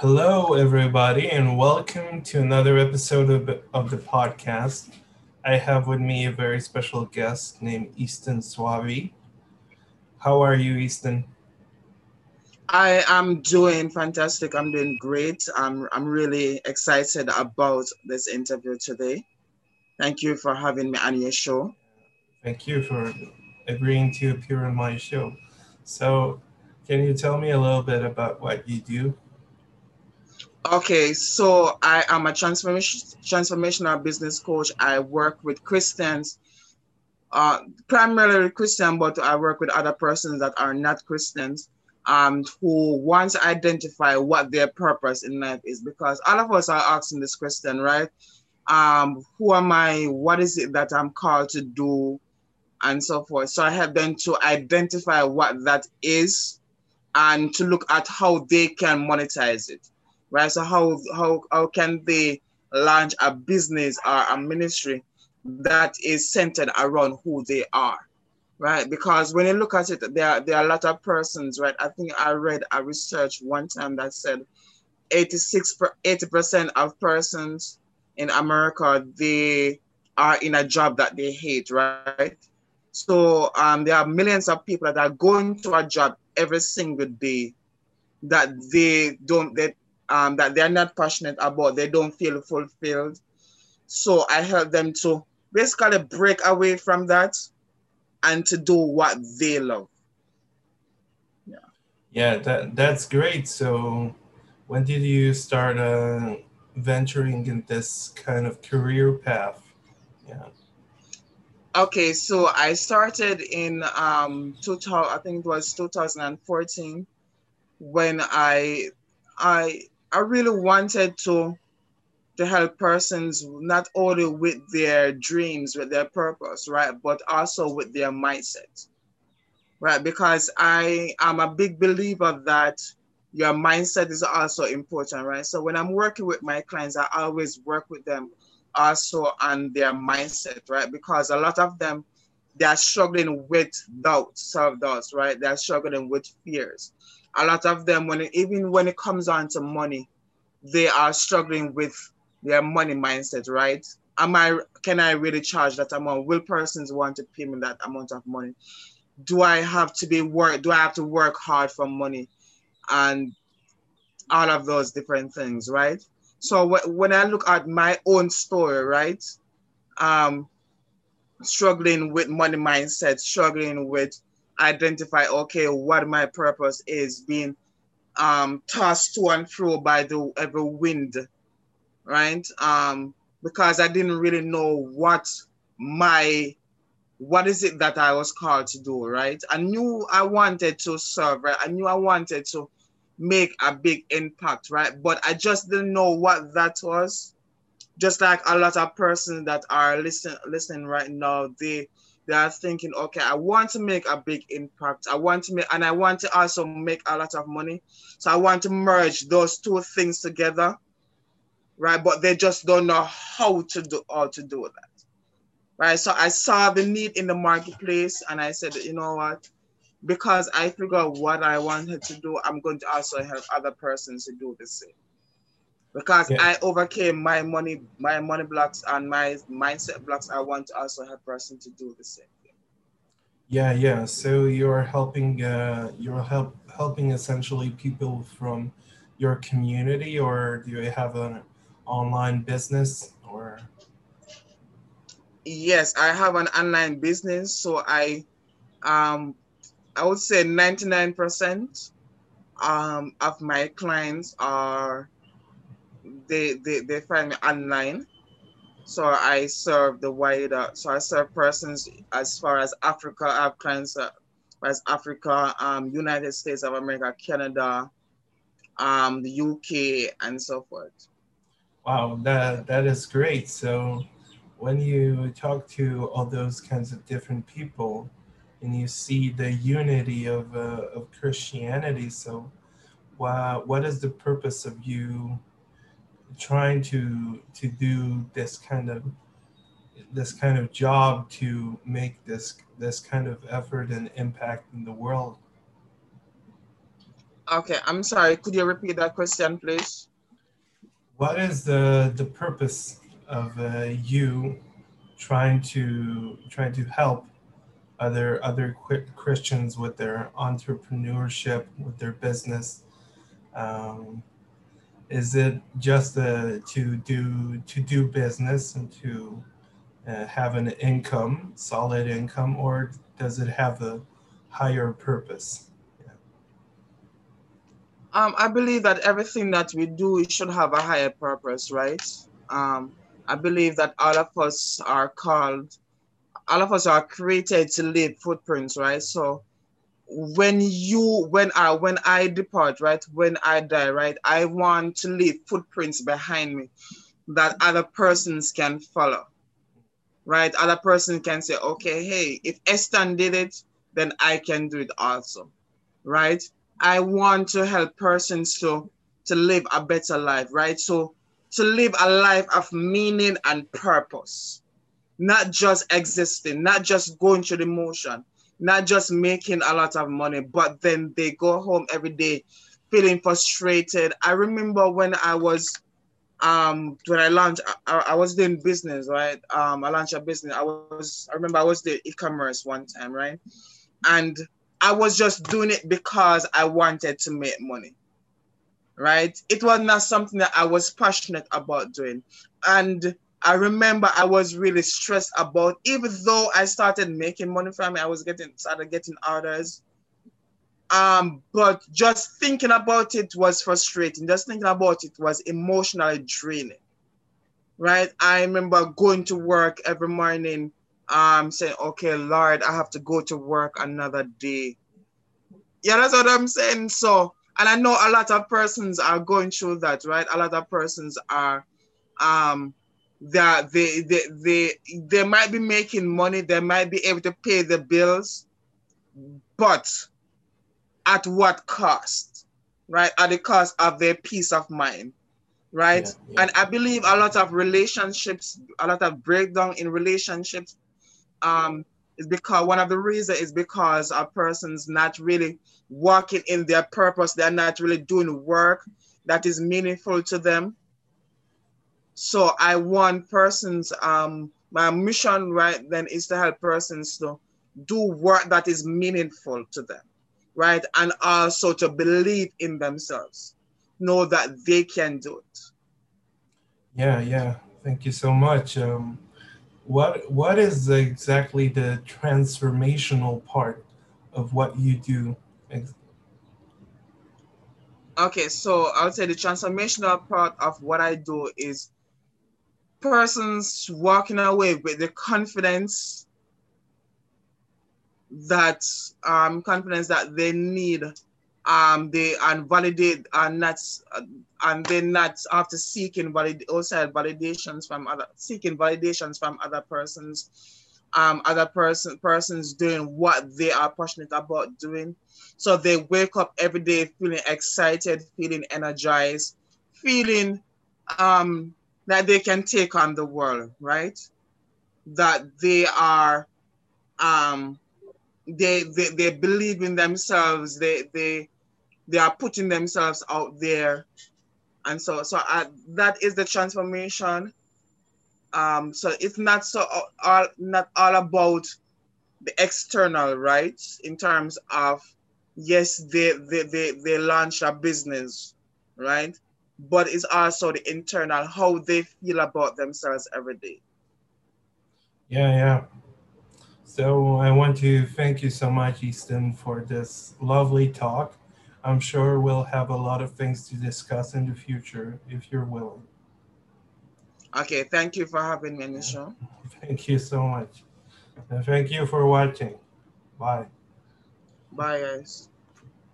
Hello, everybody, and welcome to another episode of, of the podcast. I have with me a very special guest named Easton Suave. How are you, Easton? I am doing fantastic. I'm doing great. I'm, I'm really excited about this interview today. Thank you for having me on your show. Thank you for agreeing to appear on my show. So, can you tell me a little bit about what you do? Okay, so I am a transformation transformational business coach. I work with Christians, uh, primarily Christian, but I work with other persons that are not Christians, um, who to identify what their purpose in life is. Because all of us are asking this question, right? Um, who am I? What is it that I'm called to do, and so forth. So I help them to identify what that is, and to look at how they can monetize it right? So how how how can they launch a business or a ministry that is centered around who they are, right? Because when you look at it, there are, there are a lot of persons, right? I think I read a research one time that said 86 80% of persons in America they are in a job that they hate, right? So um, there are millions of people that are going to a job every single day that they don't that um, that they're not passionate about, they don't feel fulfilled. So I help them to basically break away from that and to do what they love. Yeah. Yeah, that that's great. So when did you start uh, venturing in this kind of career path? Yeah. Okay, so I started in um 2000, I think it was 2014 when I I I really wanted to to help persons not only with their dreams, with their purpose, right, but also with their mindset, right? Because I am a big believer that your mindset is also important, right? So when I'm working with my clients, I always work with them also on their mindset, right? Because a lot of them they are struggling with doubts, self doubts, right? They're struggling with fears a lot of them when it, even when it comes on to money they are struggling with their money mindset right? Am i can i really charge that amount? Will persons want to pay me that amount of money? Do i have to be work do i have to work hard for money? And all of those different things right? So when i look at my own story right um struggling with money mindset struggling with identify, okay, what my purpose is being um, tossed to and fro by the every wind, right? Um, because I didn't really know what my what is it that I was called to do, right? I knew I wanted to serve, right? I knew I wanted to make a big impact, right? But I just didn't know what that was. Just like a lot of persons that are listening listening right now, they are thinking, okay, I want to make a big impact. I want to make, and I want to also make a lot of money. So I want to merge those two things together, right? But they just don't know how to do how to do that, right? So I saw the need in the marketplace, and I said, you know what? Because I figured what I wanted to do, I'm going to also help other persons to do the same because yeah. I overcame my money, my money blocks and my mindset blocks. I want to also help person to do the same thing. Yeah, yeah. So you're helping, uh, you're help helping essentially people from your community, or do you have an online business, or? Yes, I have an online business. So I, um, I would say ninety nine percent, um, of my clients are they, they, they find me online. So I serve the wider, so I serve persons as far as Africa, I have clients uh, as Africa, um, United States of America, Canada, um, the UK, and so forth. Wow, that, that is great. So when you talk to all those kinds of different people and you see the unity of, uh, of Christianity, so wow, what is the purpose of you trying to to do this kind of this kind of job to make this this kind of effort and impact in the world Okay, I'm sorry. Could you repeat that question, please? What is the the purpose of uh, you trying to trying to help other other Christians with their entrepreneurship, with their business? Um, is it just uh, to do to do business and to uh, have an income, solid income, or does it have a higher purpose? Um, I believe that everything that we do should have a higher purpose, right? Um, I believe that all of us are called, all of us are created to leave footprints, right? So when you, when I, when I depart, right, when I die, right, I want to leave footprints behind me that other persons can follow, right? Other person can say, okay, hey, if Easton did it, then I can do it also, right? I want to help persons to, to live a better life, right? So to live a life of meaning and purpose, not just existing, not just going through the motion, not just making a lot of money, but then they go home every day feeling frustrated. I remember when I was um when I launched I, I, was doing business, right? Um I launched a business. I was I remember I was doing e-commerce one time, right? And I was just doing it because I wanted to make money. Right? It was not something that I was passionate about doing. And I remember I was really stressed about, even though I started making money from it, I was getting started getting orders. Um, but just thinking about it was frustrating. Just thinking about it was emotionally draining. Right? I remember going to work every morning um saying, okay, Lord, I have to go to work another day. Yeah, that's what I'm saying. So, and I know a lot of persons are going through that, right? A lot of persons are um that they they they they might be making money, they might be able to pay the bills, but at what cost? Right? At the cost of their peace of mind right? Yeah, yeah. And I believe a lot of relationships, a lot of breakdown in relationships um, is because one of the reasons is because a person's not really working in their purpose. They're not really doing work that is meaningful to them. So I want persons, um, my mission right then is to help persons to do work that is meaningful to them, right? And also to believe in themselves, know that they can do it. Yeah, yeah. Thank you so much. Um, what what is exactly the transformational part of what you do okay so i would say the transformational part of what i do is persons walking away with the confidence that um confidence that they need um, they and validate and not and then not after seeking valid outside validations from other seeking validations from other persons, um, other person persons doing what they are passionate about doing. So they wake up every day feeling excited, feeling energized, feeling um, that they can take on the world, right? That they are um, they, they they believe in themselves. They they they are putting themselves out there and so so uh, that is the transformation um so it's not so all not all about the external right in terms of yes they they they, they launch a business right but it's also the internal how they feel about themselves every day yeah yeah so i want to thank you so much easton for this lovely talk I'm sure we'll have a lot of things to discuss in the future if you're willing. Okay, thank you for having me on the show. Thank you so much. And thank you for watching. Bye. Bye, guys.